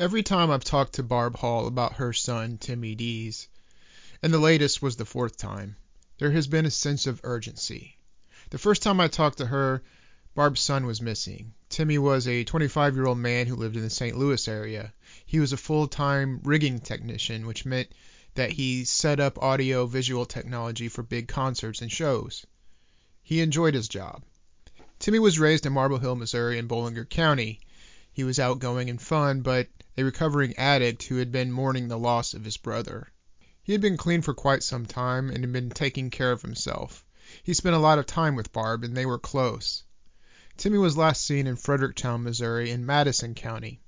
Every time I've talked to Barb Hall about her son, Timmy Dees, and the latest was the fourth time, there has been a sense of urgency. The first time I talked to her, Barb's son was missing. Timmy was a 25 year old man who lived in the St. Louis area. He was a full time rigging technician, which meant that he set up audio visual technology for big concerts and shows. He enjoyed his job. Timmy was raised in Marble Hill, Missouri, in Bollinger County. He was outgoing and fun, but a recovering addict who had been mourning the loss of his brother. He had been clean for quite some time and had been taking care of himself. He spent a lot of time with Barb and they were close. Timmy was last seen in Fredericktown, Missouri, in Madison County.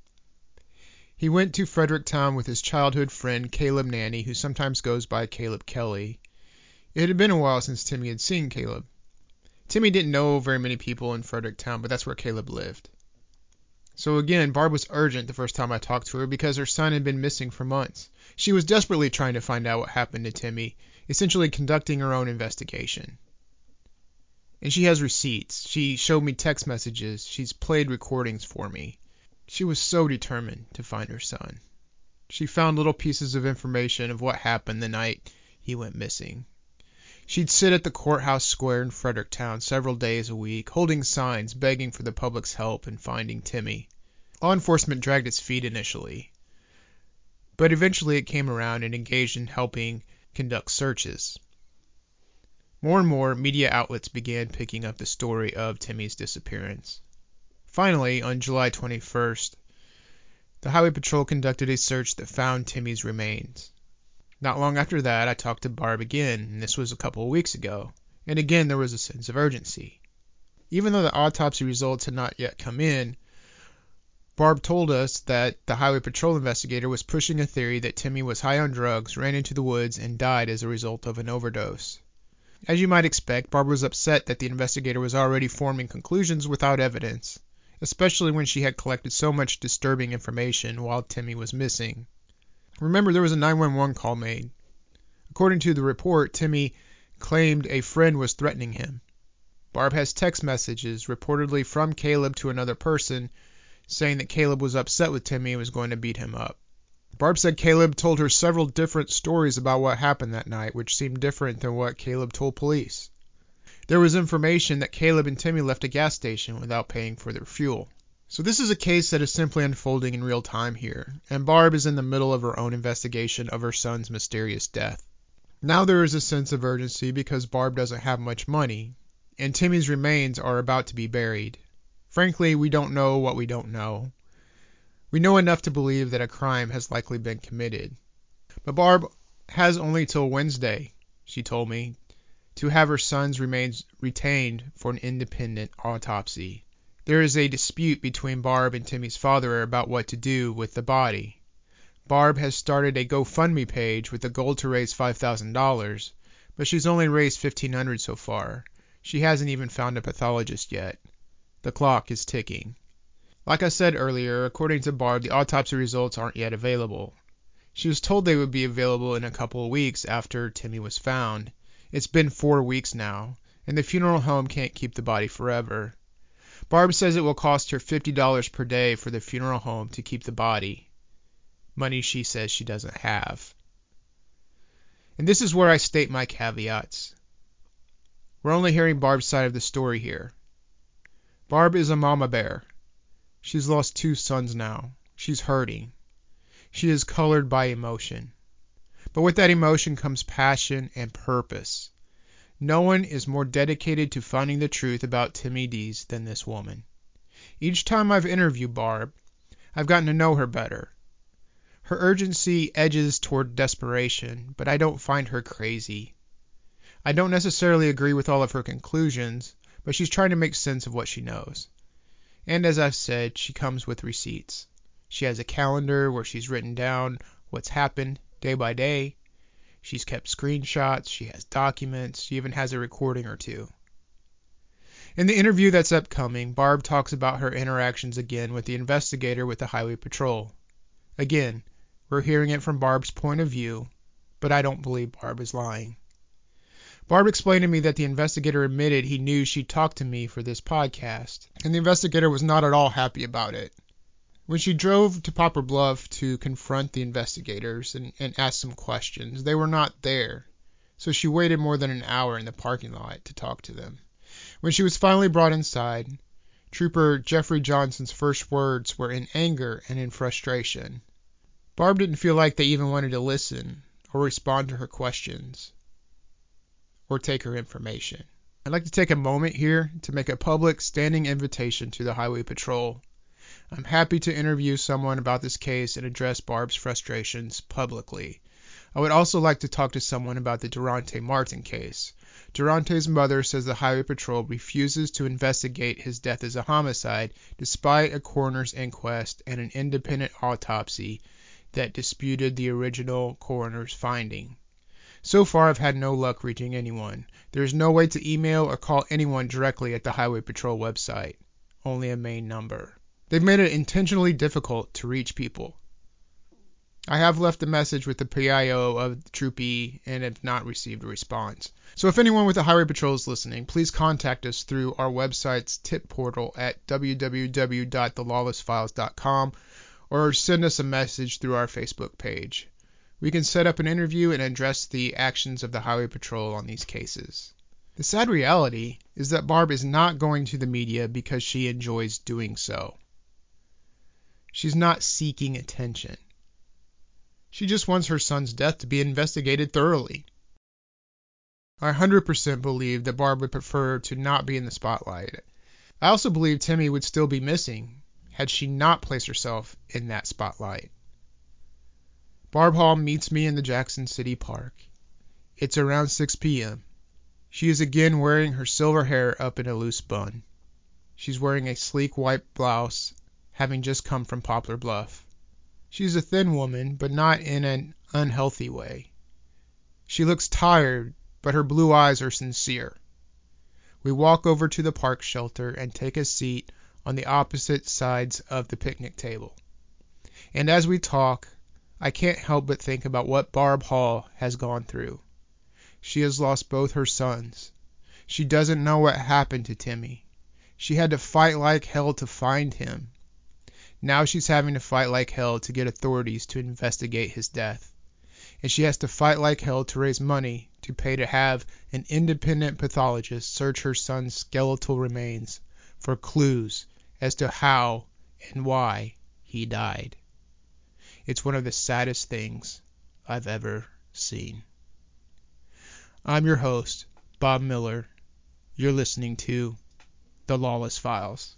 He went to Fredericktown with his childhood friend Caleb Nanny, who sometimes goes by Caleb Kelly. It had been a while since Timmy had seen Caleb. Timmy didn't know very many people in Fredericktown, but that's where Caleb lived. So again, Barb was urgent the first time I talked to her because her son had been missing for months. She was desperately trying to find out what happened to Timmy, essentially conducting her own investigation. And she has receipts. She showed me text messages. She's played recordings for me. She was so determined to find her son. She found little pieces of information of what happened the night he went missing. She'd sit at the courthouse square in Fredericktown several days a week, holding signs begging for the public's help in finding Timmy. Law enforcement dragged its feet initially, but eventually it came around and engaged in helping conduct searches. More and more media outlets began picking up the story of Timmy's disappearance. Finally, on July 21st, the Highway Patrol conducted a search that found Timmy's remains. Not long after that, I talked to Barb again, and this was a couple of weeks ago, and again there was a sense of urgency. Even though the autopsy results had not yet come in, Barb told us that the Highway Patrol investigator was pushing a theory that Timmy was high on drugs, ran into the woods, and died as a result of an overdose. As you might expect, Barb was upset that the investigator was already forming conclusions without evidence, especially when she had collected so much disturbing information while Timmy was missing. Remember, there was a 911 call made. According to the report, Timmy claimed a friend was threatening him. Barb has text messages, reportedly from Caleb to another person, saying that Caleb was upset with Timmy and was going to beat him up. Barb said Caleb told her several different stories about what happened that night, which seemed different than what Caleb told police. There was information that Caleb and Timmy left a gas station without paying for their fuel. So this is a case that is simply unfolding in real time here, and Barb is in the middle of her own investigation of her son's mysterious death. Now there is a sense of urgency because Barb doesn't have much money, and Timmy's remains are about to be buried. Frankly, we don't know what we don't know. We know enough to believe that a crime has likely been committed. But Barb has only till Wednesday, she told me, to have her son's remains retained for an independent autopsy. There is a dispute between Barb and Timmy's father about what to do with the body. Barb has started a GoFundMe page with the goal to raise $5,000, but she's only raised $1,500 so far. She hasn't even found a pathologist yet. The clock is ticking. Like I said earlier, according to Barb, the autopsy results aren't yet available. She was told they would be available in a couple of weeks after Timmy was found. It's been four weeks now, and the funeral home can't keep the body forever. Barb says it will cost her $50 per day for the funeral home to keep the body. Money she says she doesn't have. And this is where I state my caveats. We're only hearing Barb's side of the story here. Barb is a mama bear. She's lost two sons now. She's hurting. She is colored by emotion. But with that emotion comes passion and purpose. No one is more dedicated to finding the truth about Timmy Dees than this woman. Each time I've interviewed Barb, I've gotten to know her better. Her urgency edges toward desperation, but I don't find her crazy. I don't necessarily agree with all of her conclusions, but she's trying to make sense of what she knows. And as I've said, she comes with receipts. She has a calendar where she's written down what's happened day by day, She's kept screenshots, she has documents, she even has a recording or two. In the interview that's upcoming, Barb talks about her interactions again with the investigator with the Highway Patrol. Again, we're hearing it from Barb's point of view, but I don't believe Barb is lying. Barb explained to me that the investigator admitted he knew she'd talked to me for this podcast, and the investigator was not at all happy about it. When she drove to Poplar Bluff to confront the investigators and, and ask some questions, they were not there, so she waited more than an hour in the parking lot to talk to them. When she was finally brought inside, Trooper Jeffrey Johnson's first words were in anger and in frustration. Barb didn't feel like they even wanted to listen or respond to her questions or take her information. I'd like to take a moment here to make a public standing invitation to the Highway Patrol. I'm happy to interview someone about this case and address Barb's frustrations publicly. I would also like to talk to someone about the Durante Martin case. Durante's mother says the Highway Patrol refuses to investigate his death as a homicide despite a coroner's inquest and an independent autopsy that disputed the original coroner's finding. So far I've had no luck reaching anyone. There is no way to email or call anyone directly at the Highway Patrol website, only a main number. They've made it intentionally difficult to reach people. I have left a message with the PIO of Troop E and have not received a response. So if anyone with the Highway Patrol is listening, please contact us through our website's tip portal at www.thelawlessfiles.com or send us a message through our Facebook page. We can set up an interview and address the actions of the Highway Patrol on these cases. The sad reality is that Barb is not going to the media because she enjoys doing so. She's not seeking attention. She just wants her son's death to be investigated thoroughly. I 100% believe that Barb would prefer to not be in the spotlight. I also believe Timmy would still be missing had she not placed herself in that spotlight. Barb Hall meets me in the Jackson City Park. It's around 6 p.m. She is again wearing her silver hair up in a loose bun. She's wearing a sleek white blouse, having just come from Poplar Bluff. She's a thin woman, but not in an unhealthy way. She looks tired, but her blue eyes are sincere. We walk over to the park shelter and take a seat on the opposite sides of the picnic table. And as we talk, I can't help but think about what Barb Hall has gone through. She has lost both her sons. She doesn't know what happened to Timmy. She had to fight like hell to find him. Now she's having to fight like hell to get authorities to investigate his death. And she has to fight like hell to raise money to pay to have an independent pathologist search her son's skeletal remains for clues as to how and why he died. It's one of the saddest things I've ever seen. I'm your host, Bob Miller. You're listening to The Lawless Files.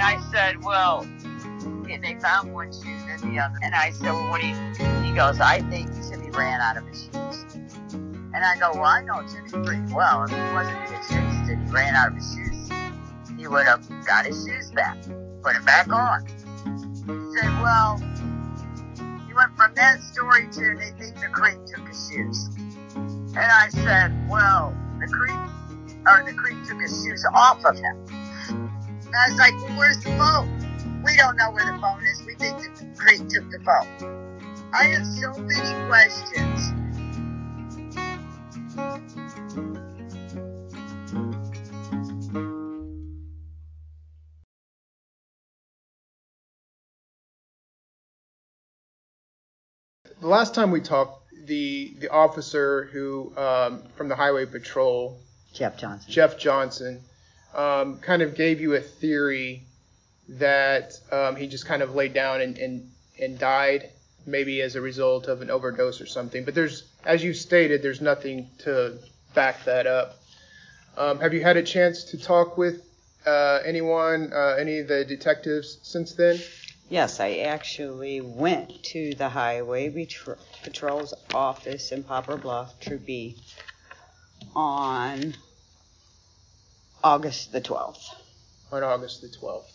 And I said, well, they found one shoe and the other. And I said, well, what do you, he goes, I think Timmy ran out of his shoes. And I go, well, I know Timmy pretty well. If he wasn't in his shoes and he ran out of his shoes, he would have got his shoes back, put them back on. He said, well, he went from that story to they think the creek took his shoes. And I said, well, the creek, or the creek took his shoes off of him. And I was like, well, where's the phone? We don't know where the phone is. We think that the creek took the phone. I have so many questions the last time we talked, the the officer who um, from the Highway Patrol, Jeff Johnson, Jeff Johnson, um, kind of gave you a theory that um, he just kind of laid down and, and and died, maybe as a result of an overdose or something. But there's, as you stated, there's nothing to back that up. Um, have you had a chance to talk with uh, anyone, uh, any of the detectives since then? Yes, I actually went to the Highway Patrol's office in Poplar Bluff, Troop B, on August the 12th. On August the 12th.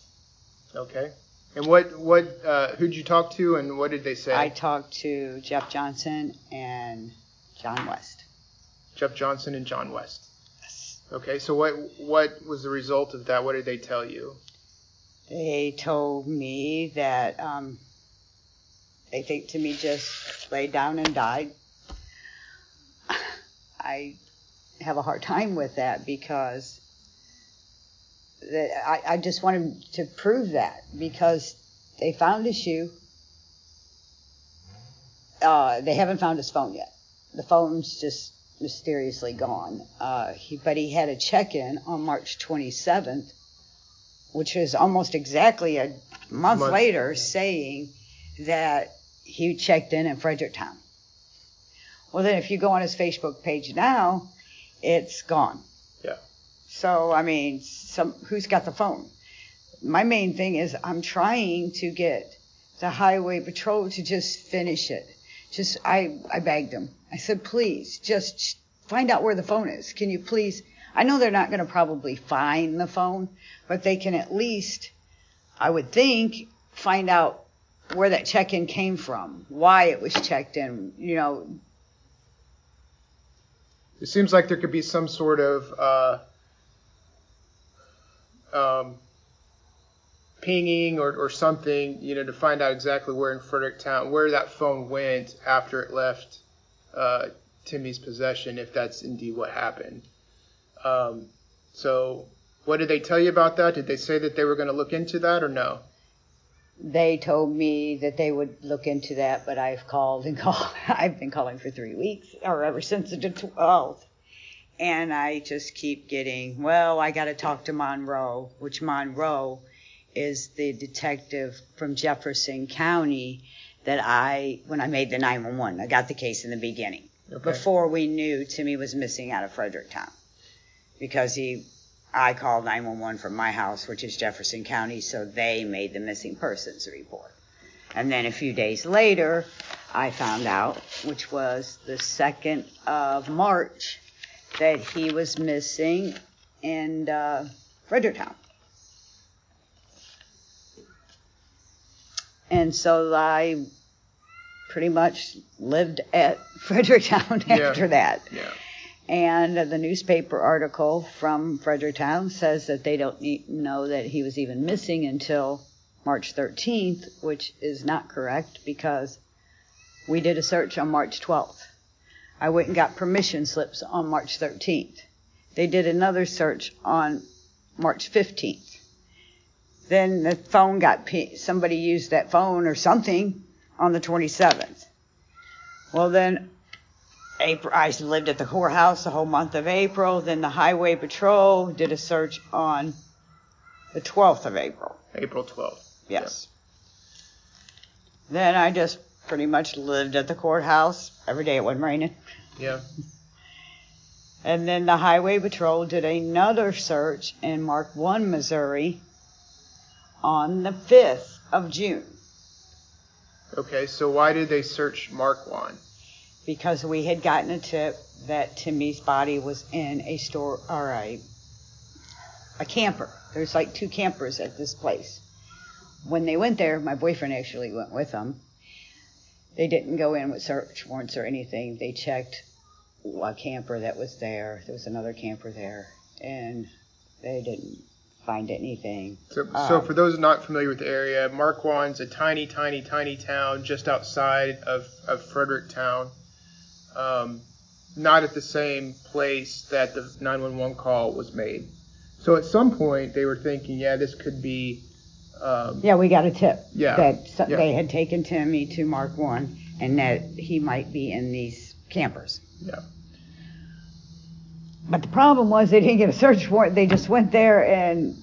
Okay. And what what uh, who'd you talk to, and what did they say? I talked to Jeff Johnson and John West. Jeff Johnson and John West. Yes. Okay. So what what was the result of that? What did they tell you? They told me that um, they think Timmy just laid down and died. I have a hard time with that because I, I just wanted to prove that because they found his shoe. Uh, they haven't found his phone yet. The phone's just mysteriously gone. Uh, he, but he had a check-in on March 27th, which is almost exactly a month, Month, later, yeah. saying that he checked in in Fredericktown. Well, then if you go on his Facebook page now, it's gone. So I mean, some who's got the phone? My main thing is I'm trying to get the highway patrol to just finish it. Just I I begged them. I said, please, just find out where the phone is. Can you please? I know they're not going to probably find the phone, but they can at least, I would think, find out where that check-in came from, why it was checked in. You know, It seems like there could be some sort of uh, um, pinging or, or something, you know, to find out exactly where in Fredericktown, where that phone went after it left uh, Timmy's possession, if that's indeed what happened. Um, so, what did they tell you about that? Did they say that they were going to look into that or no? they told me that they would look into that, but I've called and called. I've been calling for three weeks, or ever since the 12th. And I just keep getting, well, I got to talk to Monroe, which Monroe is the detective from Jefferson County that I, when I made the 911, I got the case in the beginning, Okay. before we knew Timmy was missing out of Fredericktown. Because he, I called 911 from my house, which is Jefferson County, so they made the missing persons report. And then a few days later, I found out, which was the 2nd of March, that he was missing in uh, Fredericktown. And so I pretty much lived at Fredericktown Yeah. after that. Yeah. And the newspaper article from Fredericktown says that they don't know that he was even missing until March 13th, which is not correct because we did a search on March 12th. I went and got permission slips on March 13th. They did another search on March 15th. Then the phone got, pi- somebody used that phone or something on the 27th. Well, then April, I lived at the courthouse the whole month of April. Then the highway patrol did a search on the 12th of April. April 12th. Yes. Then I just pretty much lived at the courthouse every day it wasn't raining. Yeah. And then the highway patrol did another search in Marquand, Missouri on the 5th of June Okay, so why did they search Marquand? because we had gotten a tip that Timmy's body was in a store or a a camper. There's like two campers at this place. When they went there, my boyfriend actually went with them. They didn't go in with search warrants or anything. They checked a camper that was there. There was another camper there, and they didn't find anything. So, Uh, so for those not familiar with the area, Marquand's a tiny, tiny, tiny town just outside of, of Fredericktown. Um, not at the same place that the 911 call was made. So at some point they were thinking, yeah, this could be, um, Yeah, we got a tip Yeah, that so- yeah. they had taken Timmy to Marquand, and that he might be in these campers. Yeah. But the problem was they didn't get a search warrant. They just went there, and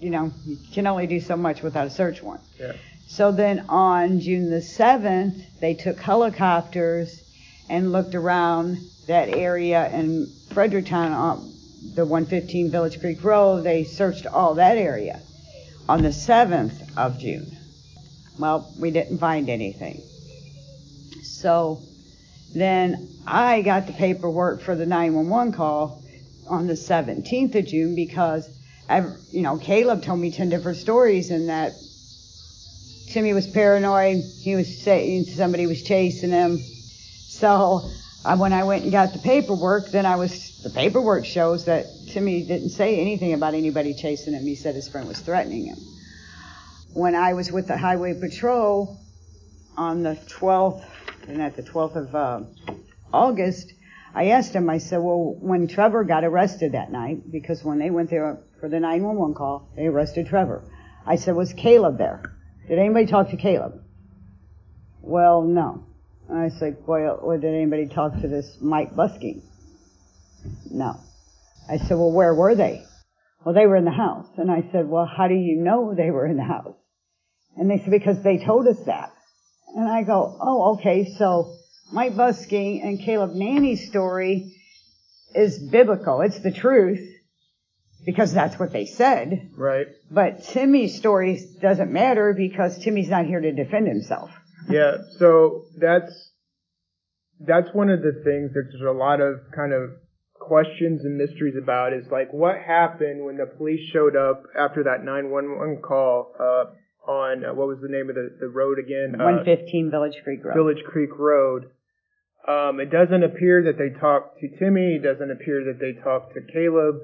you know you can only do so much without a search warrant. Yeah. So then on June the seventh, they took helicopters and looked around that area in Fredericktown, on the 115 Village Creek Road. They searched all that area on the 7th of June. Well, we didn't find anything. So then I got the paperwork for the 911 call on the 17th of June because, I, you know, Caleb told me 10 different stories and that Timmy was paranoid. He was saying somebody was chasing him. So I, when I went and got the paperwork, then I was, the paperwork shows that Timmy didn't say anything about anybody chasing him. He said his friend was threatening him. When I was with the highway patrol on the 12th, and at the 12th of uh, August, I asked him, I said, well, when Trevor got arrested that night, because when they went there for the 911 call, they arrested Trevor. I said, was Caleb there? Did anybody talk to Caleb? Well, no. I said, well, or did anybody talk to this Mike Buskey? No. I said, well, where were they? Well, they were in the house. And I said, well, how do you know they were in the house? And they said, because they told us that. And I go, oh, okay, so Mike Buskey and Caleb Nanny's story is biblical. It's the truth because that's what they said. Right. But Timmy's story doesn't matter because Timmy's not here to defend himself. Yeah. So that's that's one of the things that there's a lot of kind of questions and mysteries about is like what happened when the police showed up after that 911 call uh, on uh, what was the name of the, the road again? Uh, 115 Village Creek Road. Village Creek Road. Um, it doesn't appear that they talked to Timmy. It doesn't appear that they talked to Caleb.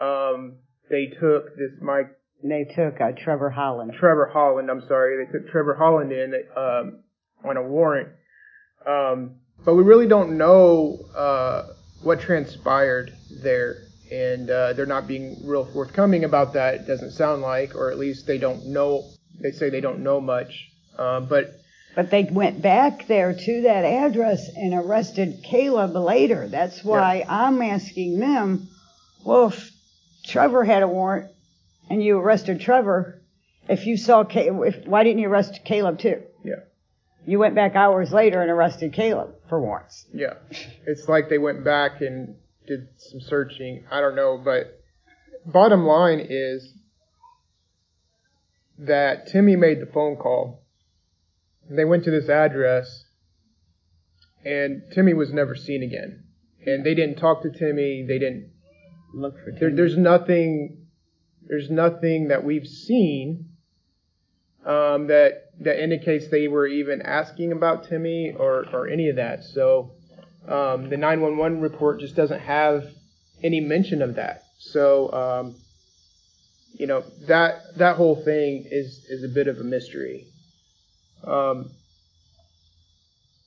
Um, they took this Mike. They took uh, Trevor Holland. Trevor Holland. I'm sorry. They took Trevor Holland in um, on a warrant. Um, but we really don't know uh, what transpired there, and uh, they're not being real forthcoming about that. It doesn't sound like, or at least they don't know. They say they don't know much. Um, but but they went back there to that address and arrested Caleb later. That's why yeah. I'm asking them, well, if Trevor had a warrant and you arrested Trevor, if you saw Caleb, if, why didn't you arrest Caleb too? Yeah. You went back hours later and arrested Caleb for once. Yeah. It's like they went back and did some searching. I don't know, but bottom line is that Timmy made the phone call they went to this address, and Timmy was never seen again. And they didn't talk to Timmy. They didn't look for Timmy. There, there's nothing. There's nothing that we've seen um, that that indicates they were even asking about Timmy or or any of that. So um, the 911 report just doesn't have any mention of that. So um, you know that that whole thing is is a bit of a mystery. Um,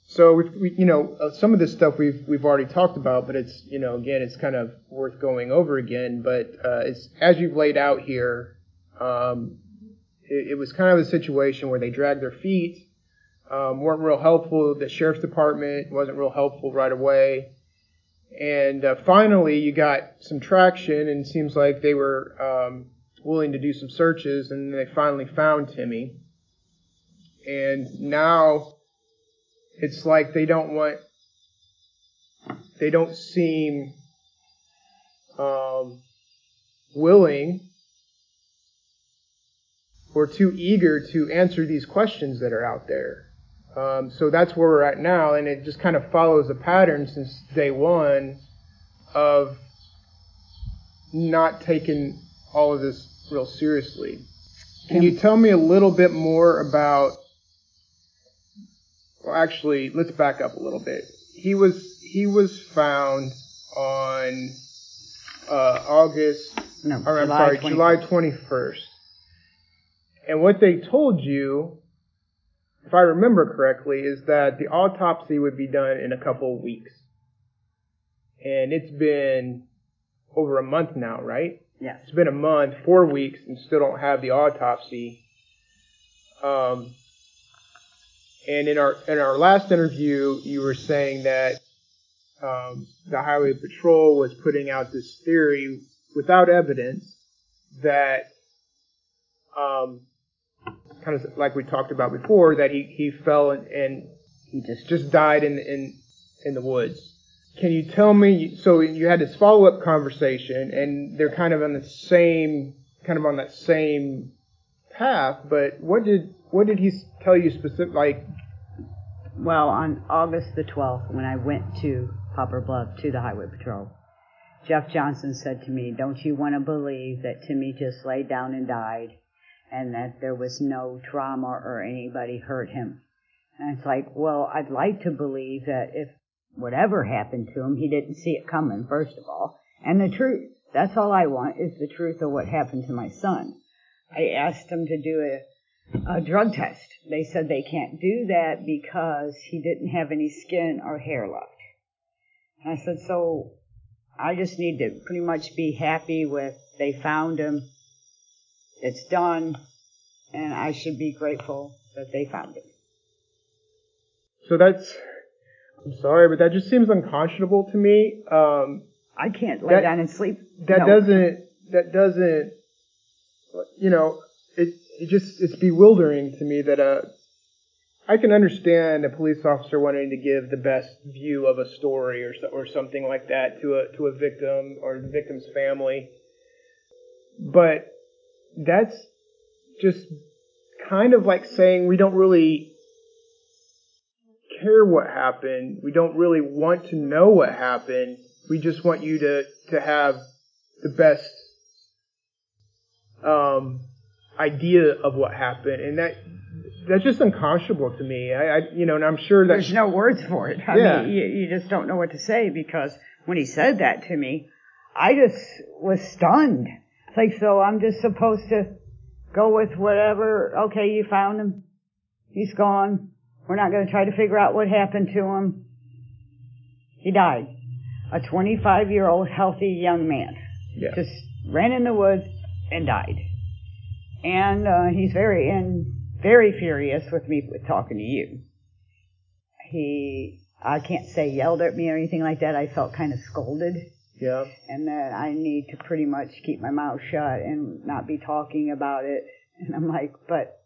so we, we, you know, uh, some of this stuff we've we've already talked about, but it's you know, again, it's kind of worth going over again. But uh, it's as you've laid out here, um, it, it, was kind of a situation where they dragged their feet, um, weren't real helpful. The sheriff's department wasn't real helpful right away, and uh, finally you got some traction, and seems like they were um, willing to do some searches, and they finally found Timmy and now it's like they don't want they don't seem um, willing or too eager to answer these questions that are out there. Um, so that's where we're at now, and it just kind of follows a pattern since day one of not taking all of this real seriously. Can you tell me a little bit more about well, actually, let's back up a little bit. He was he was found on uh, August. No, or, I'm sorry, 21st. July 21st. And what they told you, if I remember correctly, is that the autopsy would be done in a couple of weeks. And it's been over a month now, right? Yes. It's been a month, four weeks, and still don't have the autopsy. Um, and in our in our last interview, you were saying that um, the Highway Patrol was putting out this theory without evidence that, um, kind of like we talked about before, that he, he fell and, and he just just died in in in the woods. Can you tell me? So you had this follow up conversation, and they're kind of on the same kind of on that same path. But what did what did he tell you specific? Like, well, on August the 12th, when I went to Poplar Bluff to the Highway Patrol, Jeff Johnson said to me, "Don't you want to believe that Timmy just laid down and died, and that there was no trauma or anybody hurt him?" And it's like, well, I'd like to believe that if whatever happened to him, he didn't see it coming, first of all, and the truth. That's all I want is the truth of what happened to my son. I asked him to do a a drug test. They said they can't do that because he didn't have any skin or hair left. And I said, so I just need to pretty much be happy with they found him. It's done. And I should be grateful that they found it. So that's, I'm sorry, but that just seems unconscionable to me. Um, I can't lay That- down and sleep. that No. doesn't, that doesn't, you know, it, it just, it's bewildering to me that a, I can understand a police officer wanting to give the best view of a story or so, or something like that to a to a victim or the victim's family, but that's just kind of like saying we don't really care what happened. We don't really want to know what happened. We just want you to to have the best um, idea of what happened, and that that's just unconscionable to me. I, I you know, and I'm sure that There's no words for it. I Yeah. mean, you, you just don't know what to say because when he said that to me, I just was stunned. It's like, so I'm just supposed to go with whatever. Okay, you found him. He's gone. We're not going to try to figure out what happened to him. He died. A 25 year old healthy young man. yeah, Just ran in the woods and died. And uh, he's very and very furious with me with talking to you. He, I can't say yelled at me or anything like that. I felt kind of scolded, yeah, and that I need to pretty much keep my mouth shut and not be talking about it. And I'm like, but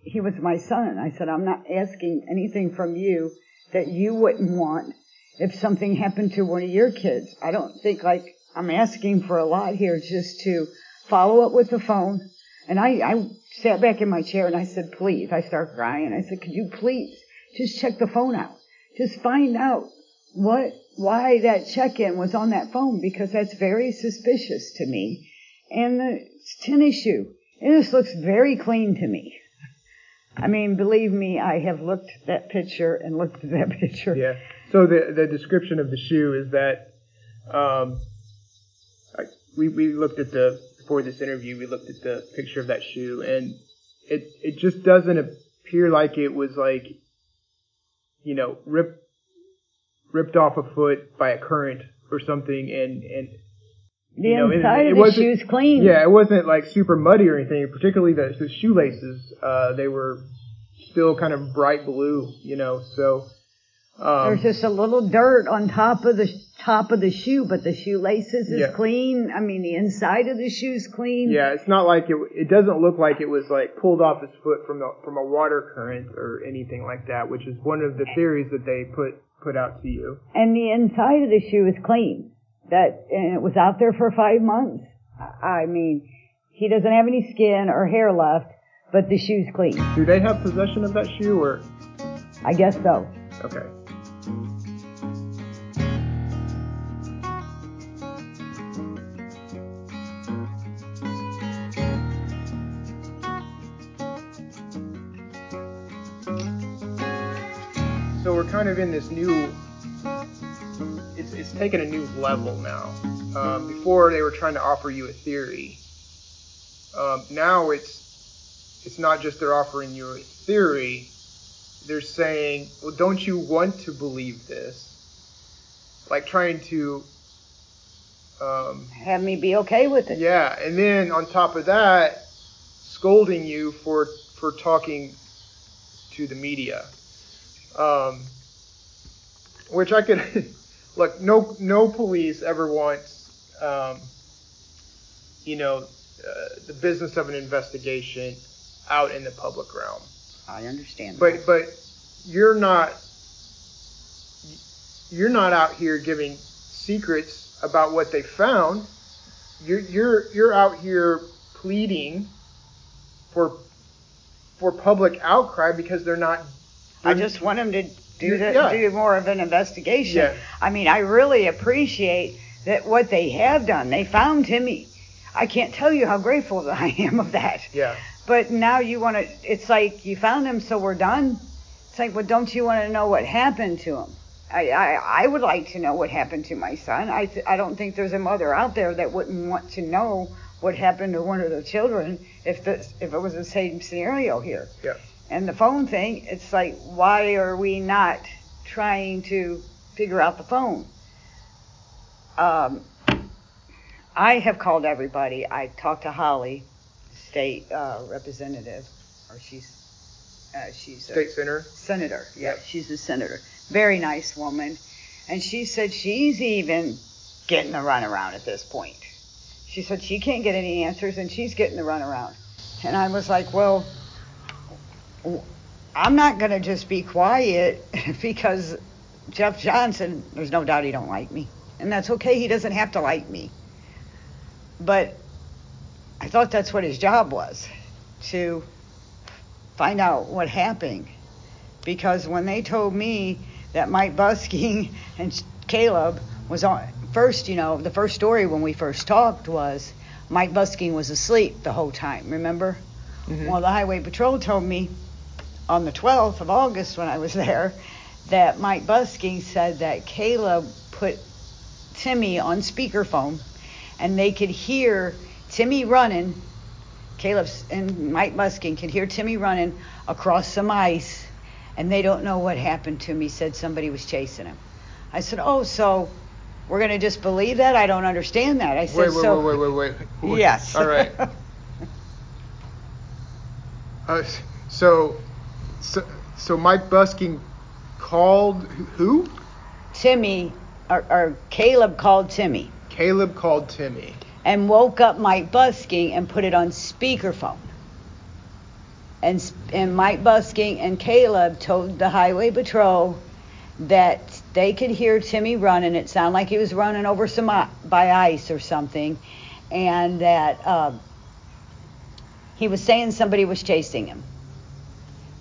he was my son. I said, I'm not asking anything from you that you wouldn't want if something happened to one of your kids. I don't think like I'm asking for a lot here just to follow up with the phone. And I, I sat back in my chair and I said, please, I start crying. I said, could you please just check the phone out? Just find out what, why that check-in was on that phone because that's very suspicious to me. And the tennis shoe, it just looks very clean to me. I mean, believe me, I have looked at that picture and looked at that picture. yeah. So the the description of the shoe is that um, I, we we looked at the before this interview. We looked at the picture of that shoe, and it it just doesn't appear like it was like you know ripped ripped off a foot by a current or something, and and The You know, inside it of the shoe's clean. Yeah, it wasn't like super muddy or anything. Particularly the, the shoelaces, uh, they were still kind of bright blue, you know. So um, There's just a little dirt on top of the top of the shoe, but the shoelaces is Yeah. clean. I mean, the inside of the shoe's clean. yeah, it's not like it. It doesn't look like it was like pulled off his foot from the from a water current or anything like that, which is one of the theories that they put put out to you. And the inside of the shoe is clean. That and it was out there for five months. I mean, he doesn't have any skin or hair left, but the shoe's clean. Do they have possession of that shoe or I guess so. okay? Of in this new. It's it's taken a new level now. Um, before they were trying to offer you a theory. Um, now it's it's not just they're offering you a theory. They're saying, well, don't you want to believe this? Like trying to. Um, Have me be okay with it. yeah, and then on top of that, scolding you for for talking to the media, um, which I could look. No, no police ever wants, um, you know, uh, the business of an investigation out in the public realm. I understand. But but you're not you're not out here giving secrets about what they found. You're you're you're out here pleading for for public outcry because they're not. I just want them to do the, Yeah. do more of an investigation. Yeah. I mean, I really appreciate that what they have done. They found Timmy. I can't tell you how grateful I am of that. Yeah. But now you want to. It's like you found him, so we're done. It's like, well, don't you want to know what happened to him? I, I I would like to know what happened to my son. I th- I don't think there's a mother out there that wouldn't want to know what happened to one of their children if the if it was the same scenario here. Yeah. And the phone thing, it's like, why are we not trying to figure out the phone? Um, I have called everybody. I talked to Holly, state uh, representative, or she's uh, she's a State senator. senator. Yeah, Yep. she's a senator. Very nice woman, and she said she's even getting the runaround at this point. She said she can't get any answers, and she's getting the runaround. And I was like, well, I'm not gonna just be quiet because Jeff Johnson. There's no doubt he don't like me, and that's okay. He doesn't have to like me. But I thought that's what his job was, to find out what happened. Because when they told me that Mike Busking and Caleb was on first, you know, the first story when we first talked was Mike Busking was asleep the whole time. Remember? Mhm. Well, the Highway Patrol told me on the 12th of August when I was there that Mike Busking said that Caleb put Timmy on speakerphone and they could hear Timmy running. Caleb and Mike Busking could hear Timmy running across some ice, and they don't know what happened to him. He said somebody was chasing him. I said, "Oh, so we're gonna just believe that? I don't understand that." I said, Wait, wait, "So wait, wait, wait, wait. yes." All right. Uh, so, so, so Mike Busking called who? Timmy or, or Caleb called Timmy Caleb called Timmy. and woke up Mike Busking and put it on speakerphone. And and Mike Busking and Caleb told the highway patrol that they could hear Timmy running. It sounded like he was running over some by ice or something, and that um, he was saying somebody was chasing him.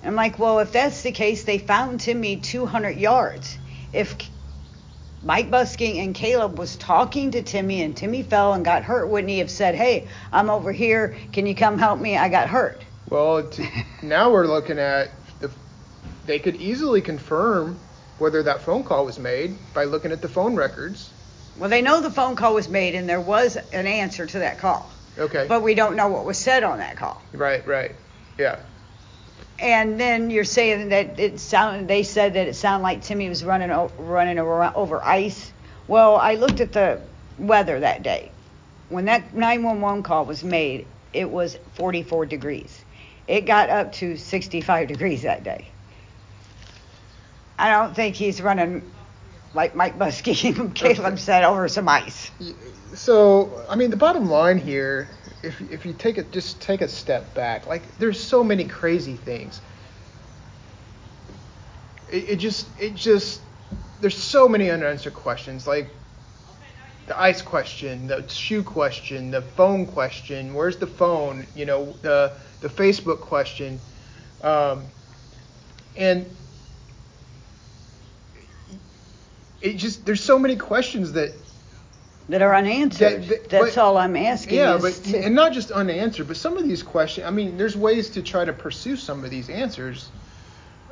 I'm like, well, if that's the case, they found Timmy 200 yards. If Mike Busking and Caleb was talking to Timmy and Timmy fell and got hurt, wouldn't he have said, "Hey, I'm over here. Can you come help me? I got hurt." Well, t- now we're looking at the. They could easily confirm whether that phone call was made by looking at the phone records. Well, they know the phone call was made and there was an answer to that call, Okay. but we don't know what was said on that call. right, right. Yeah. And then you're saying that it sounded. They said that it sounded like Timmy was running running over, ice. Well, I looked at the weather that day. When that 911 call was made, it was 44 degrees. It got up to 65 degrees that day. I don't think he's running like Mike Muskie and Caleb said over some ice. So, I mean, the bottom line here, if if you take it, just take a step back. Like, there's so many crazy things. It, it just, it just, there's so many unanswered questions. Like the ice question, the shoe question, the phone question. Where's the phone? You know, the the Facebook question, um, and it just there's so many questions that That are unanswered. That- that- That's but- all I'm asking. yeah, but to- and not just unanswered, but some of these questions. I mean, there's ways to try to pursue some of these answers.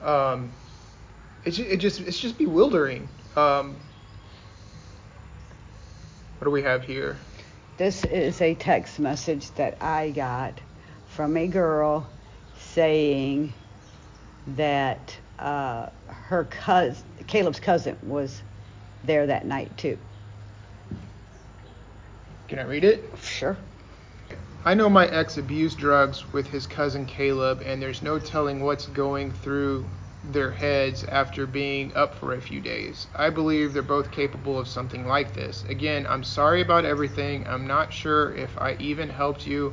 Um, it's it just it's just bewildering. Um, what do we have here? This is a text message that I got from a girl saying that uh, her cousin, Caleb's cousin, was there that night too. Can I read it? Sure. I know my ex abused drugs with his cousin Caleb, and there's no telling what's going through their heads after being up for a few days. I believe they're both capable of something like this. Again, I'm sorry about everything. I'm not sure if I even helped you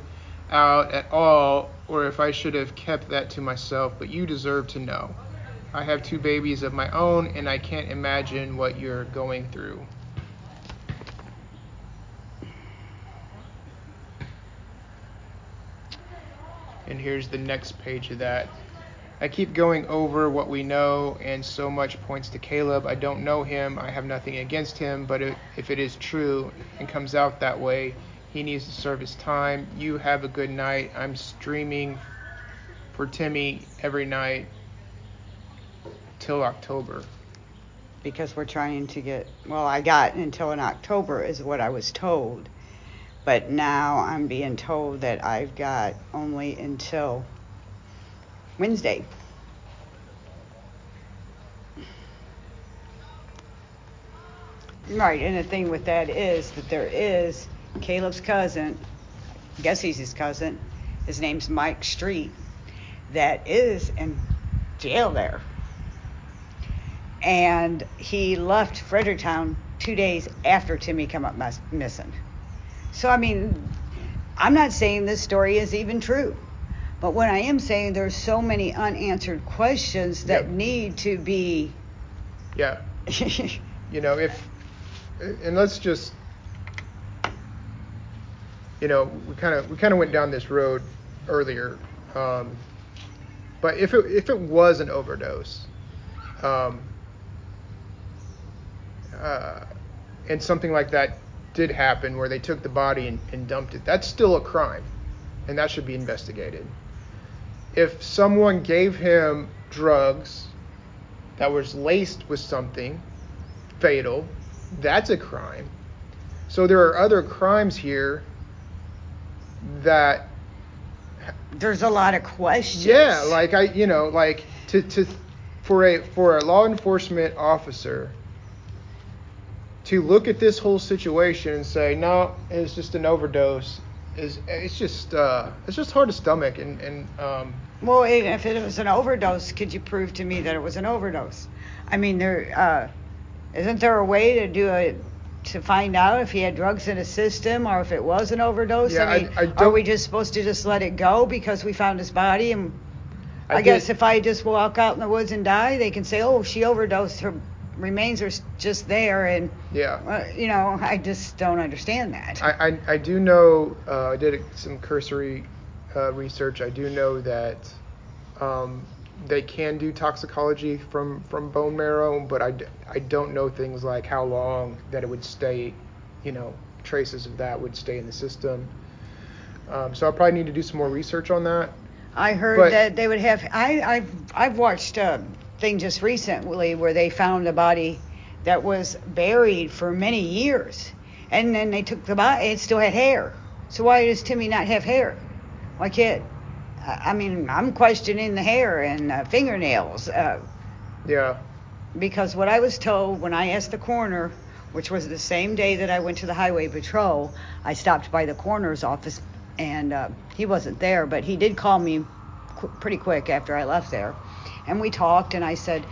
out at all or if I should have kept that to myself, but you deserve to know. I have two babies of my own, and I can't imagine what you're going through. And here's the next page of that. I keep going over what we know, and so much points to Caleb. I don't know him. I have nothing against him, but if it is true and comes out that way, he needs to serve his time. You have a good night. I'm streaming for Timmy every night till October. Because we're trying to get, well, I got until in October, is what I was told. But now I'm being told that I've got only until Wednesday. Right, and the thing with that is that there is Caleb's cousin, I guess he's his cousin, his name's Mike Street, that is in jail there. And he left Fredericktown two days after Timmy come up miss- missing. So, I mean, I'm not saying this story is even true. But what I am saying, there's so many unanswered questions that Yep. need to be. Yeah. You know, if and let's just you know, we kind of we kind of went down this road earlier. Um, but if it if it was an overdose, um, uh, and something like that did happen where they took the body and, and dumped it, that's still a crime, and that should be investigated. If someone gave him drugs that was laced with something fatal, that's a crime. So there are other crimes here that There's a lot of questions. yeah, like I, you know, like to to for a for a law enforcement officer to look at this whole situation and say no, it's just an overdose is it's just uh it's just hard to stomach and and um Well, i- if it was an overdose, could you prove to me that it was an overdose? I mean, there uh, isn't there a way to do it to find out if he had drugs in his system or if it was an overdose? Yeah, I- mean, I are don't- we just supposed to just let it go because we found his body? And I, did- guess if I just walk out in the woods and die, they can say, "Oh, she overdosed. Her remains are just there," and yeah. uh, you know, I just don't understand that. I, I, I do know, uh, I did some cursory uh, research. I do know that um, they can do toxicology from, from bone marrow, but I I don't know things like how long that it would stay, you know, traces of that would stay in the system. Um, so I probably need to do some more research on that. I heard But- that they would have. I, I've I've watched a thing just recently where they found a body that was buried for many years, and then they took the body. It still had hair. So why does Timmy not have hair? Why can't? I mean, I'm questioning the hair and uh, fingernails. Uh, Yeah. because what I was told when I asked the coroner, which was the same day that I went to the highway patrol, I stopped by the coroner's office and uh, he wasn't there, but he did call me qu- pretty quick after I left there. And we talked, and I said,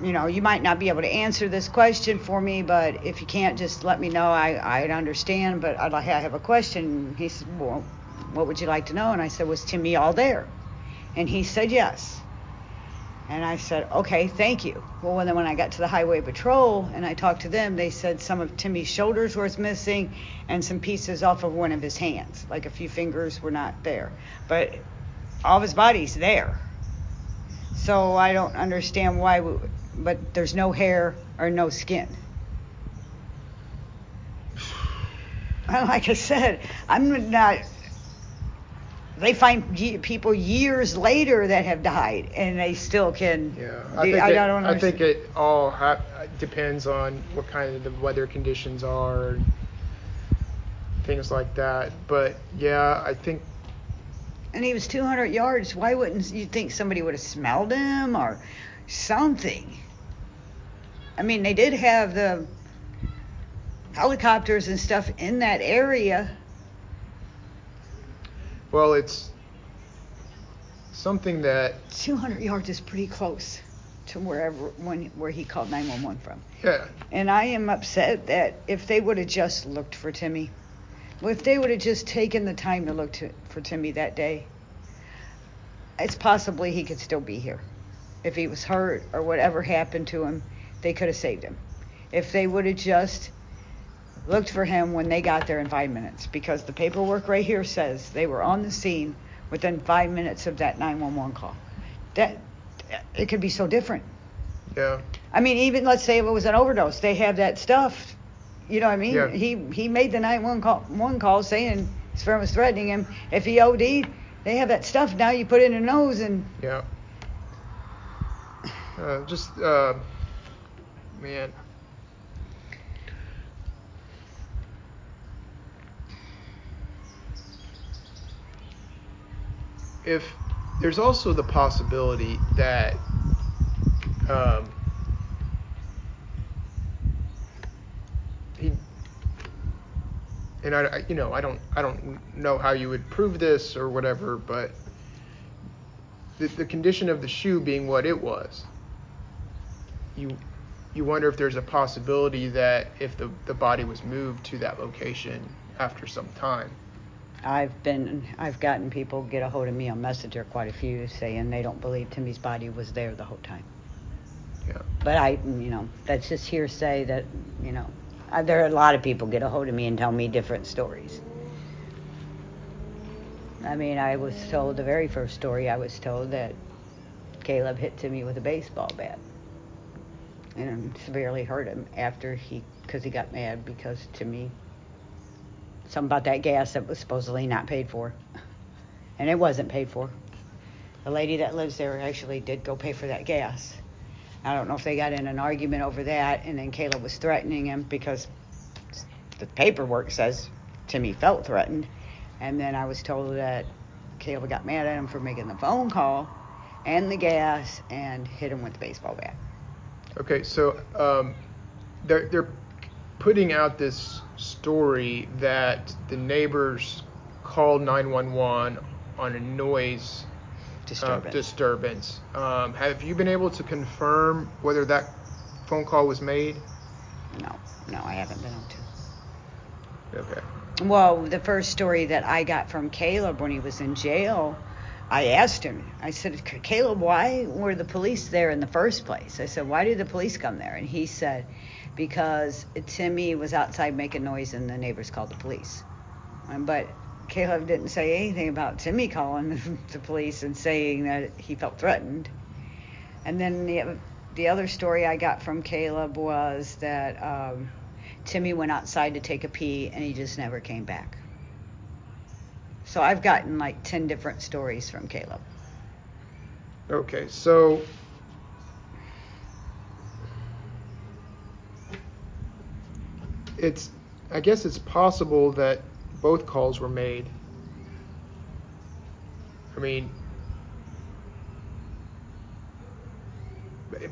you know, you might not be able to answer this question for me, but if you can't, just let me know. I, I'd understand, but I'd like, I have a question. He said, well, what would you like to know? And I said, was Timmy all there? And he said yes. And I said, okay, thank you. Well, then when I got to the highway patrol and I talked to them, they said some of Timmy's shoulders was missing and some pieces off of one of his hands, like a few fingers were not there. But all of his body's there. So I don't understand why, we, but there's no hair or no skin. Like I said, I'm not. They find ye- people years later that have died, and they still can. Yeah, I think, it, don't I think it all ha- depends on what kind of the weather conditions are and things like that. But yeah, I think And he was 200 yards. Why wouldn't you think somebody would have smelled him or something? I mean, they did have the helicopters and stuff in that area. well, it's something that 200 yards is pretty close to wherever when where he called 911 from. yeah, And I am upset that if they would have just looked for Timmy, well, if they would have just taken the time to look to, for Timmy that day, it's possibly he could still be here. If he was hurt or whatever happened to him, they could have saved him. If they would have just looked for him when they got there in five minutes, because the paperwork right here says they were on the scene within five minutes of that 911 call. That it could be so different. yeah, I mean, even let's say if it was an overdose, they have that stuff. You know what I mean? Yeah. He he made the 911 call, one call saying his friend was threatening him. If he OD'd, they have that stuff now. You put it in the nose and yeah. Uh, just uh, man, if there's also the possibility that um, and I, I, you know, I don't, I don't know how you would prove this or whatever, but the, the condition of the shoe being what it was, you, you wonder if there's a possibility that if the, the body was moved to that location after some time. I've been, I've gotten people get a hold of me on Messenger, quite a few, saying they don't believe Timmy's body was there the whole time. Yeah. But I, you know, that's just hearsay that, you know, There are a lot of people get a hold of me and tell me different stories. I mean, I was told the very first story I was told that Caleb hit Timmy with a baseball bat and severely hurt him after he, because he got mad because Timmy, something about that gas that was supposedly not paid for. And it wasn't paid for. The lady that lives there actually did go pay for that gas. I don't know if they got in an argument over that, and then Caleb was threatening him because the paperwork says Timmy felt threatened. And then I was told that Caleb got mad at him for making the phone call and the gas and hit him with the baseball bat. Okay, so um, they're, they're putting out this story that the neighbors called 911 on a noise Disturbance. Disturbance. Um, have you been able to confirm whether that phone call was made? No, no, I haven't been able to. Okay. Well, the first story that I got from Caleb when he was in jail, I asked him, I said, Caleb, why were the police there in the first place? I said, why did the police come there? And he said, because Timmy was outside making noise and the neighbors called the police. But Caleb didn't say anything about Timmy calling the police and saying that he felt threatened. And then the, the other story I got from Caleb was that um, Timmy went outside to take a pee and he just never came back. So I've gotten like 10 different stories from Caleb. Okay, so it's I guess it's possible that both calls were made. I mean,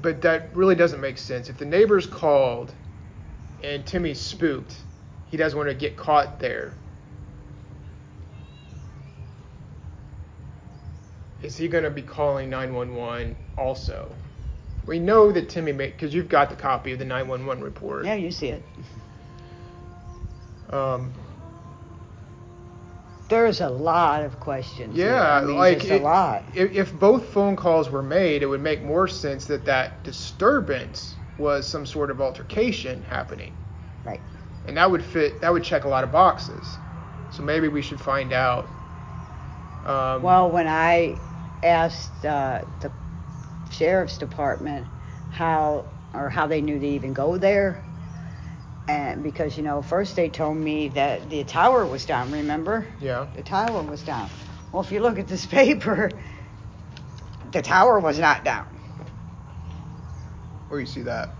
but that really doesn't make sense. If the neighbors called and Timmy's spooked, he doesn't want to get caught there. Is he going to be calling 911 also? We know that Timmy made because you've got the copy of the 911 report. Yeah, you see it. Um, There's a lot of questions. Yeah, I mean, like it- a lot. If, if both phone calls were made, it would make more sense that that disturbance was some sort of altercation happening, Right. and that would fit. That would check a lot of boxes. So maybe we should find out. Um, Well, when I asked uh, the sheriff's department how or how they knew to even go there, and because you know, first they told me that the tower was down. Remember? yeah. The tower was down. Well, if you look at this paper, the tower was not down. Where you see that?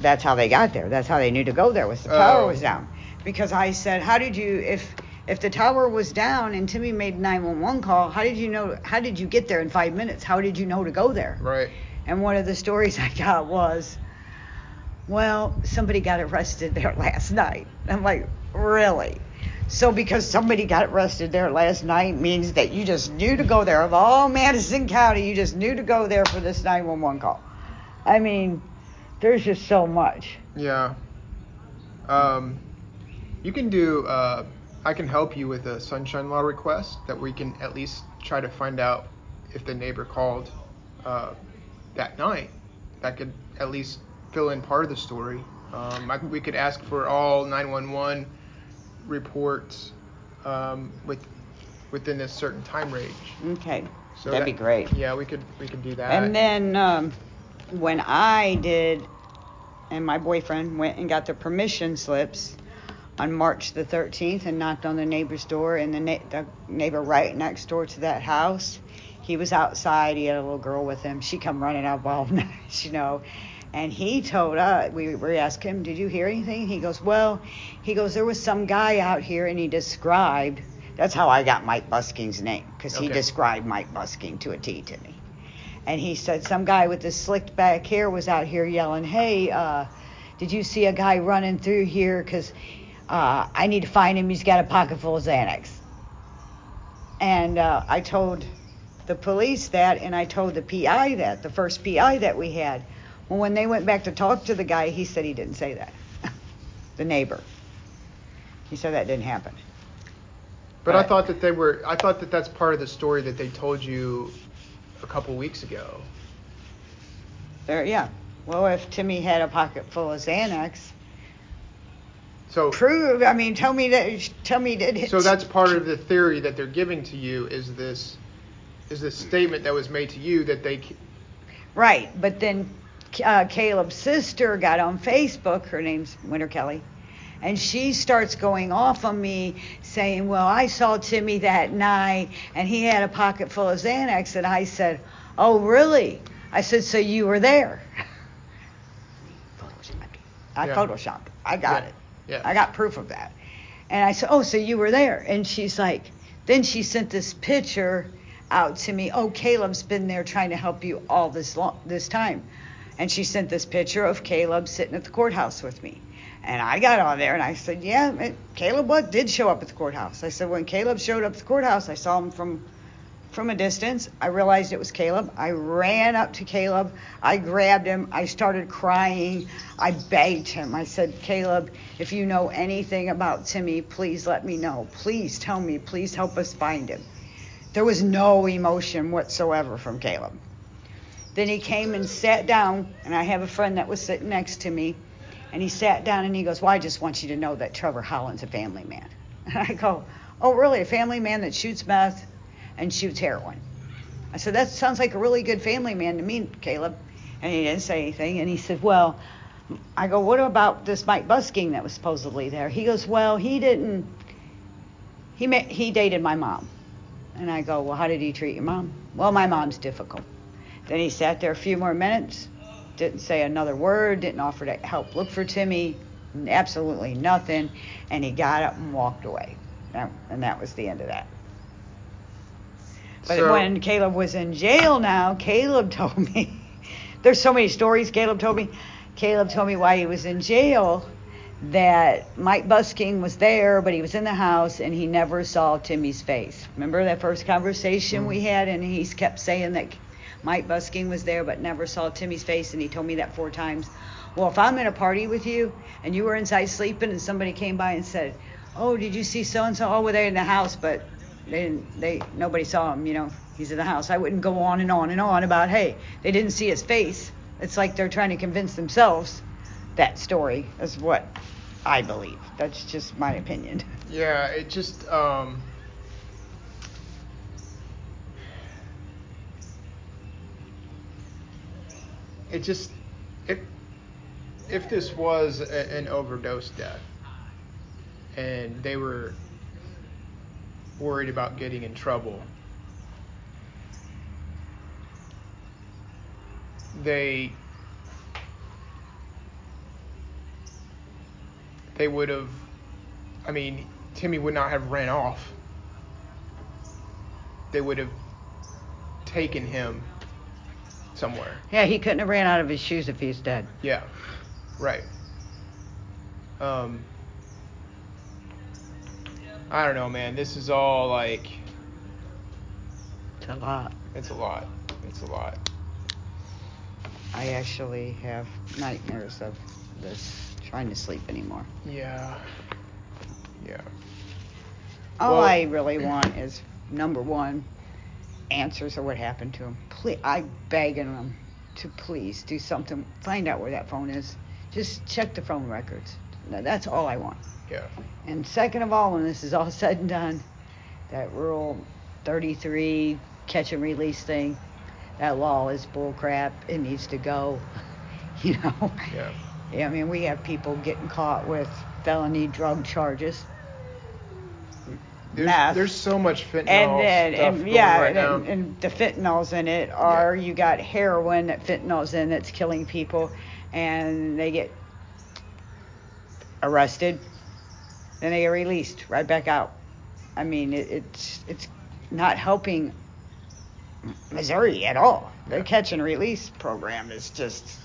That's how they got there. That's how they knew to go there was the tower Oh. was down. Because I said, how did you if if the tower was down and Timmy made 911 call, how did you know how did you get there in 5 minutes? How did you know to go there? Right. And one of the stories I got was well, somebody got arrested there last night. I'm like, "Really?" So because somebody got arrested there last night means that you just knew to go there. Of all Madison County, you just knew to go there for this 911 call. I mean, there's just so much. Yeah. Um, you can do. Uh, I can help you with a sunshine law request that we can at least try to find out if the neighbor called uh, that night. That could at least fill in part of the story. Um, I, we could ask for all 911 reports um, with within a certain time range. Okay. So That'd that- be great. Yeah, we could we could do that. And then um, when I did, and my boyfriend went and got the permission slips on March the 13th and knocked on the neighbor's door, and the, na- the neighbor right next door to that house, he was outside. He had a little girl with him. She come running out all night, you know. And he told us, we, we asked him, did you hear anything? He goes, well, he goes, there was some guy out here, and he described, that's how I got Mike Busking's name, because he described Mike Busking to a T to me. And he said some guy with this slicked back hair was out here yelling, "Hey, uh, did you see a guy running through here? Because uh, I need to find him. He's got a pocket full of Xanax. And uh, I told the police that, and I told the PI that, the first PI that we had. Well, when they went back to talk to the guy, he said he didn't say that. the neighbor. He said that didn't happen. But I thought that they were. I thought that that's part of the story that they told you a couple weeks ago. There, yeah. Well, if Timmy had a pocket full of Xanax, So, prove. I mean, tell me that. Tell me that. so that's part of the theory that they're giving to you is this, is this statement that was made to you that they. Right, but then uh, Caleb's sister got on Facebook. Her name's Winter Kelly, and she starts going off on me, saying, "Well, I saw Timmy that night, and he had a pocket full of Xanax." And I said, "Oh, really?" I said, "So you were there?" Photoshopped. I Yeah. photoshopped. I got Yeah. it. Yeah. I got proof of that. And I said, "Oh, so you were there?" And she's like, then she sent this picture out to me. Oh, Caleb's been there trying to help you all this long, this time. And she sent this picture of Caleb sitting at the courthouse with me. And I got on there and I said, "Yeah, Caleb what did show up at the courthouse." I said, "When Caleb showed up at the courthouse, I saw him from from a distance. I realized it was Caleb. I ran up to Caleb. I grabbed him. I started crying. I begged him. I said, Caleb, if you know anything about Timmy, please let me know. Please tell me. Please help us find him. There was no emotion whatsoever from Caleb. Then he came and sat down, and I have a friend that was sitting next to me, and he sat down and he goes, Well, I just want you to know that Trevor Holland's a family man. And I go, Oh, really? A family man that shoots meth and shoots heroin? I said, That sounds like a really good family man to me, Caleb. And he didn't say anything. And he said, Well, I go, What about this Mike Busking that was supposedly there? He goes, Well, he didn't. He met, he dated my mom. And I go, Well, how did he treat your mom? Well, my mom's difficult. Then he sat there a few more minutes, didn't say another word, didn't offer to help look for Timmy, absolutely nothing, and he got up and walked away. And that was the end of that. But So- when Caleb was in jail now, Caleb told me, there's so many stories Caleb told me. Caleb told me why he was in jail that Mike Busking was there, but he was in the house and he never saw Timmy's face. Remember that first conversation we mm. had, and he kept saying that Mike Busking was there, but never saw Timmy's face, and he told me that four times. Well, if I'm in a party with you and you were inside sleeping, and somebody came by and said, "Oh, did you see so and so? Oh, well, they're in the house, but they didn't. They nobody saw him. You know, he's in the house." I wouldn't go on and on and on about, "Hey, they didn't see his face." It's like they're trying to convince themselves that story is what I believe. That's just my opinion. Yeah, it just um it just if if this was a, an overdose death and they were worried about getting in trouble they they would have I mean, Timmy would not have ran off. They would have taken him somewhere. Yeah, he couldn't have ran out of his shoes if he's dead. Yeah. Right. Um I don't know, man. This is all like It's a lot. it's a lot. It's a lot. I actually have nightmares of this trying to sleep anymore. Yeah. Yeah. All Well- I really want is number one, answers of what happened to him. Please, I'm begging them to please do something. Find out where that phone is. Just check the phone records. Now, That's all I want. Yeah. And second of all, when this is all said and done, that Rule 33 catch and release thing, that law is bullcrap. It needs to go. You know. Yeah. Yeah, I mean, we have people getting caught with felony drug charges. There's, so much fentanyl and then, stuff and going yeah, right and, now. and, the fentanyls in it are you got heroin that fentanyl's in that's killing people, and they get arrested, then they get released right back out. I mean, it, it's it's not helping Missouri at all. The catch and release program is just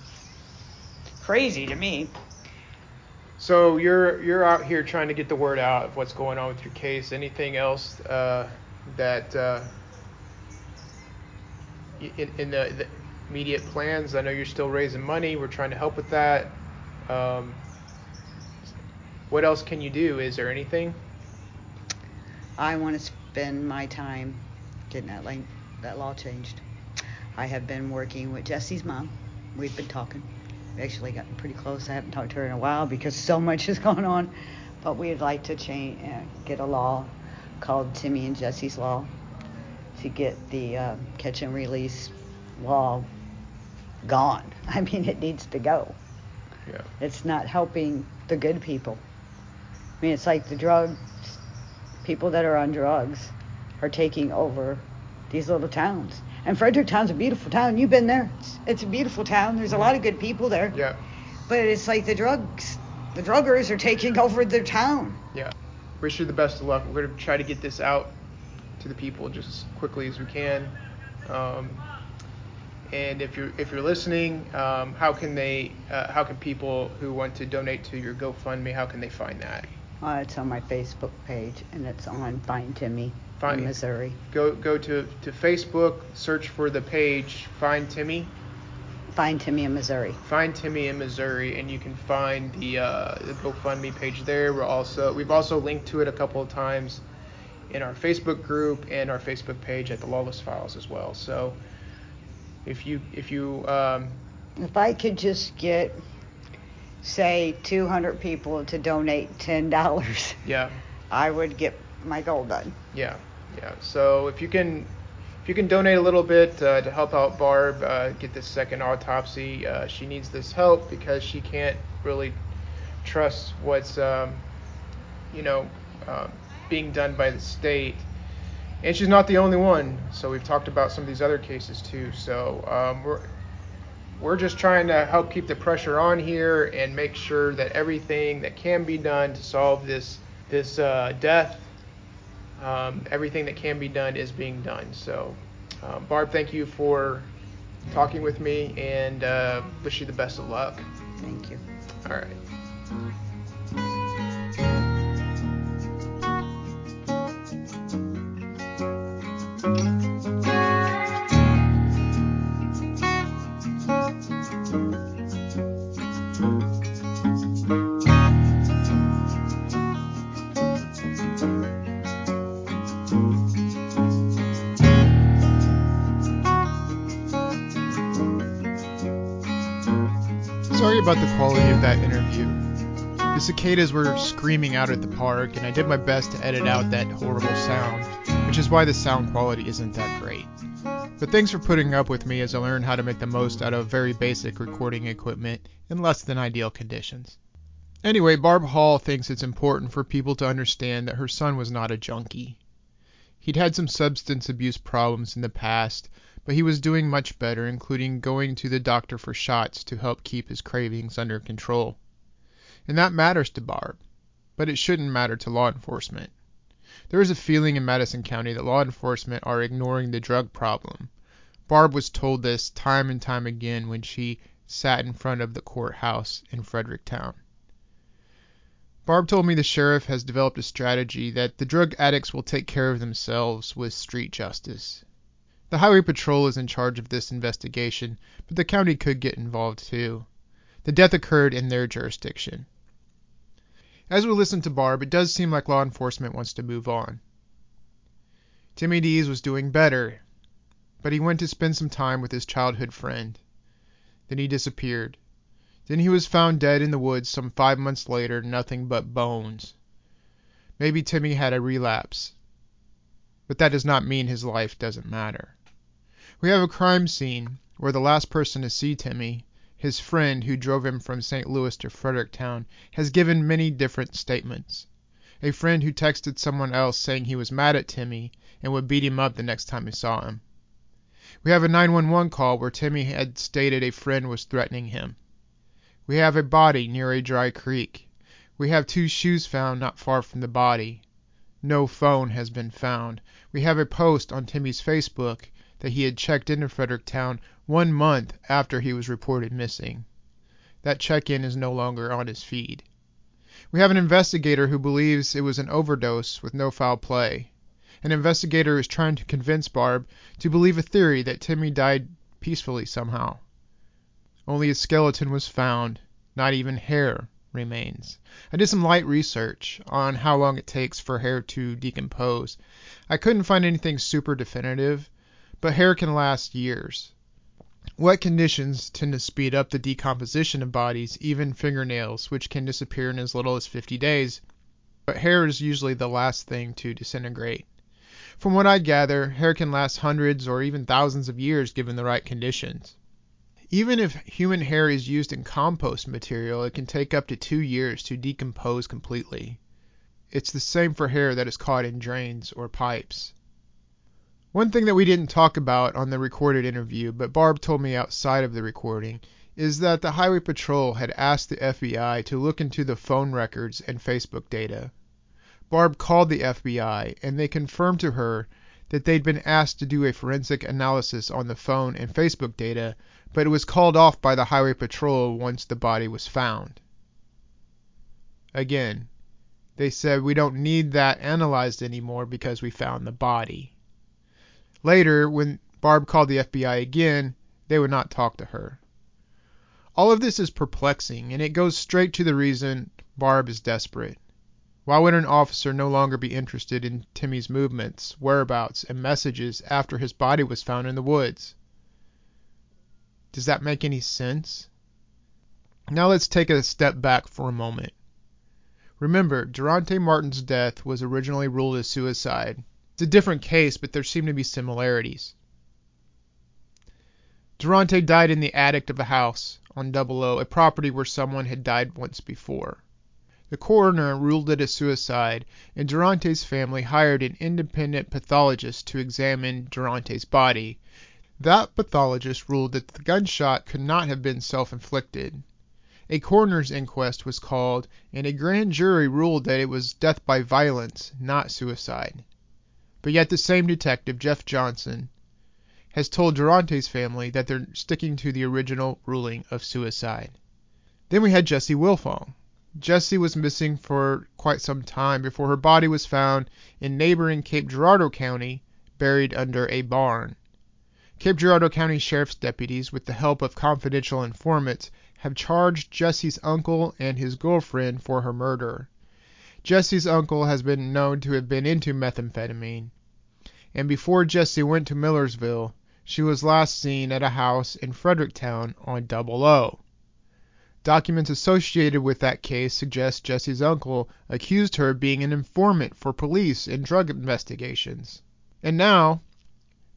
crazy to me. So you're you're out here trying to get the word out of what's going on with your case. Anything else uh, that uh, in, in the, the, immediate plans? I know you're still raising money. We're trying to help with that. Um, what else can you do? Is there anything? I want to spend my time getting that that law changed. I have been working with Jesse's mom. We've been talking. We actually gotten pretty close. I haven't talked to her in a while because so much is going on. But we'd like to change, uh, get a law called Timmy and Jesse's law to get the uh, catch and release law gone. I mean, it needs to go. Yeah. It's not helping the good people. I mean, it's like the drugs, people that are on drugs are taking over these little towns. And Fredericktown's a beautiful town. You've been there. It's, it's a beautiful town. There's a lot of good people there. Yeah. But it's like the drugs, the druggers are taking over their town. Yeah. Wish you the best of luck. We're going to try to get this out to the people just as quickly as we can. Um, and if you're if you're listening, um, how can they uh, how can people who want to donate to your GoFundMe how can they find that? Uh, it's on my Facebook page and it's on Find Timmy Find, Missouri. Go go to to Facebook, search for the page Find Timmy. Find Timmy in Missouri. Find Timmy in Missouri, and you can find the, uh, the GoFundMe page there. We're also we've also linked to it a couple of times in our Facebook group and our Facebook page at the Lawless Files as well. So if you if you um, if I could just get say 200 people to donate ten dollars, yeah, I would get my goal done. Yeah, yeah. So if you can if you can donate a little bit uh, to help out Barb uh, get this second autopsy, uh, she needs this help because she can't really trust what's um, you know um, being done by the state. And she's not the only one. So we've talked about some of these other cases too. So um, we're we're just trying to help keep the pressure on here and make sure that everything that can be done to solve this this uh, death, um, everything that can be done is being done. So, um, Barb, thank you for talking with me and uh, wish you the best of luck. Thank you. All right. About the quality of that interview. The cicadas were screaming out at the park, and I did my best to edit out that horrible sound, which is why the sound quality isn't that great. But thanks for putting up with me as I learned how to make the most out of very basic recording equipment in less than ideal conditions. Anyway, Barb Hall thinks it's important for people to understand that her son was not a junkie. He'd had some substance abuse problems in the past, but he was doing much better, including going to the doctor for shots to help keep his cravings under control. And that matters to Barb, but it shouldn't matter to law enforcement. There is a feeling in Madison County that law enforcement are ignoring the drug problem. Barb was told this time and time again when she sat in front of the courthouse in Fredericktown. Barb told me the sheriff has developed a strategy that the drug addicts will take care of themselves with street justice. The Highway Patrol is in charge of this investigation, but the county could get involved too. The death occurred in their jurisdiction. As we listen to Barb, it does seem like law enforcement wants to move on. Timmy Dees was doing better, but he went to spend some time with his childhood friend. Then he disappeared. Then he was found dead in the woods some five months later, nothing but bones. Maybe Timmy had a relapse, but that does not mean his life doesn't matter. We have a crime scene where the last person to see Timmy, his friend who drove him from St. Louis to Fredericktown, has given many different statements. A friend who texted someone else saying he was mad at Timmy and would beat him up the next time he saw him. We have a 911 call where Timmy had stated a friend was threatening him. We have a body near a dry creek. We have two shoes found not far from the body. No phone has been found. We have a post on Timmy's Facebook that he had checked into Fredericktown one month after he was reported missing. That check in is no longer on his feed. We have an investigator who believes it was an overdose with no foul play. An investigator is trying to convince Barb to believe a theory that Timmy died peacefully somehow. Only a skeleton was found, not even hair remains. I did some light research on how long it takes for hair to decompose. I couldn't find anything super definitive, but hair can last years. Wet conditions tend to speed up the decomposition of bodies, even fingernails, which can disappear in as little as 50 days. But hair is usually the last thing to disintegrate. From what I gather, hair can last hundreds or even thousands of years given the right conditions. Even if human hair is used in compost material, it can take up to two years to decompose completely. It's the same for hair that is caught in drains or pipes. One thing that we didn't talk about on the recorded interview, but Barb told me outside of the recording, is that the Highway Patrol had asked the FBI to look into the phone records and Facebook data. Barb called the FBI and they confirmed to her that they'd been asked to do a forensic analysis on the phone and Facebook data, but it was called off by the Highway Patrol once the body was found. Again, they said we don't need that analyzed anymore because we found the body. Later, when Barb called the FBI again, they would not talk to her. All of this is perplexing, and it goes straight to the reason Barb is desperate. Why would an officer no longer be interested in Timmy's movements, whereabouts, and messages after his body was found in the woods? Does that make any sense? Now let's take a step back for a moment. Remember, Durante Martin's death was originally ruled as suicide. It's a different case, but there seem to be similarities. Durante died in the attic of a house on Double O, a property where someone had died once before. The coroner ruled it a suicide, and Durante's family hired an independent pathologist to examine Durante's body. That pathologist ruled that the gunshot could not have been self inflicted. A coroner's inquest was called, and a grand jury ruled that it was death by violence, not suicide. But yet the same detective, Jeff Johnson, has told Durante's family that they're sticking to the original ruling of suicide. Then we had Jessie Wilfong. Jessie was missing for quite some time before her body was found in neighboring Cape Girardeau County, buried under a barn. Cape Girardeau County Sheriff's deputies, with the help of confidential informants, have charged Jessie's uncle and his girlfriend for her murder. Jessie's uncle has been known to have been into methamphetamine, and before Jesse went to Millersville, she was last seen at a house in Fredericktown on Double O. Documents associated with that case suggest Jesse's uncle accused her of being an informant for police in drug investigations. And now,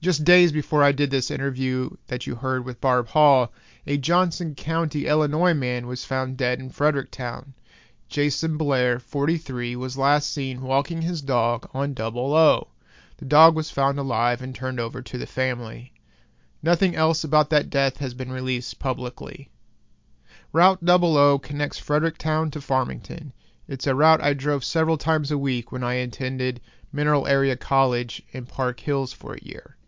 just days before I did this interview that you heard with Barb Hall, a Johnson County, Illinois man was found dead in Fredericktown. Jason Blair, 43, was last seen walking his dog on Double O. The dog was found alive and turned over to the family. Nothing else about that death has been released publicly. Route Double O connects Fredericktown to Farmington. It's a route I drove several times a week when I attended Mineral Area College in Park Hills for a year.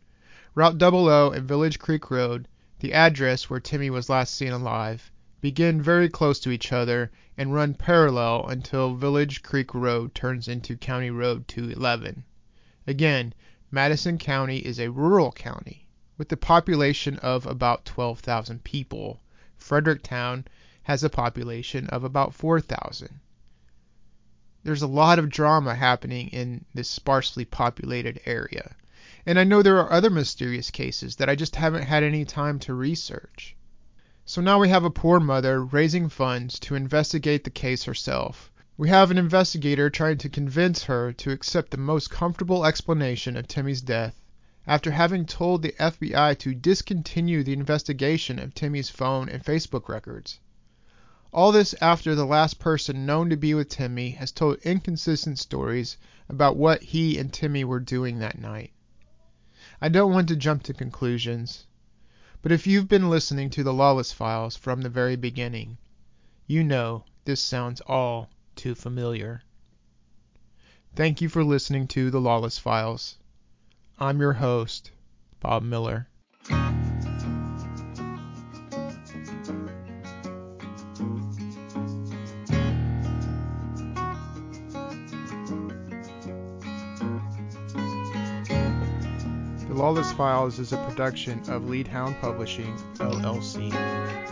Route Double O and Village Creek Road, the address where Timmy was last seen alive, begin very close to each other and run parallel until Village Creek Road turns into County Road 211. Again, Madison County is a rural county with a population of about 12,000 people. Fredericktown has a population of about 4,000. There's a lot of drama happening in this sparsely populated area. And I know there are other mysterious cases that I just haven't had any time to research. So now we have a poor mother raising funds to investigate the case herself. We have an investigator trying to convince her to accept the most comfortable explanation of Timmy's death after having told the FBI to discontinue the investigation of Timmy's phone and Facebook records. All this after the last person known to be with Timmy has told inconsistent stories about what he and Timmy were doing that night. I don't want to jump to conclusions. But if you've been listening to the Lawless Files from the very beginning, you know this sounds all too familiar. Thank you for listening to the Lawless Files. I'm your host, Bob Miller. Lawless Files is a production of Leadhound Publishing, LLC.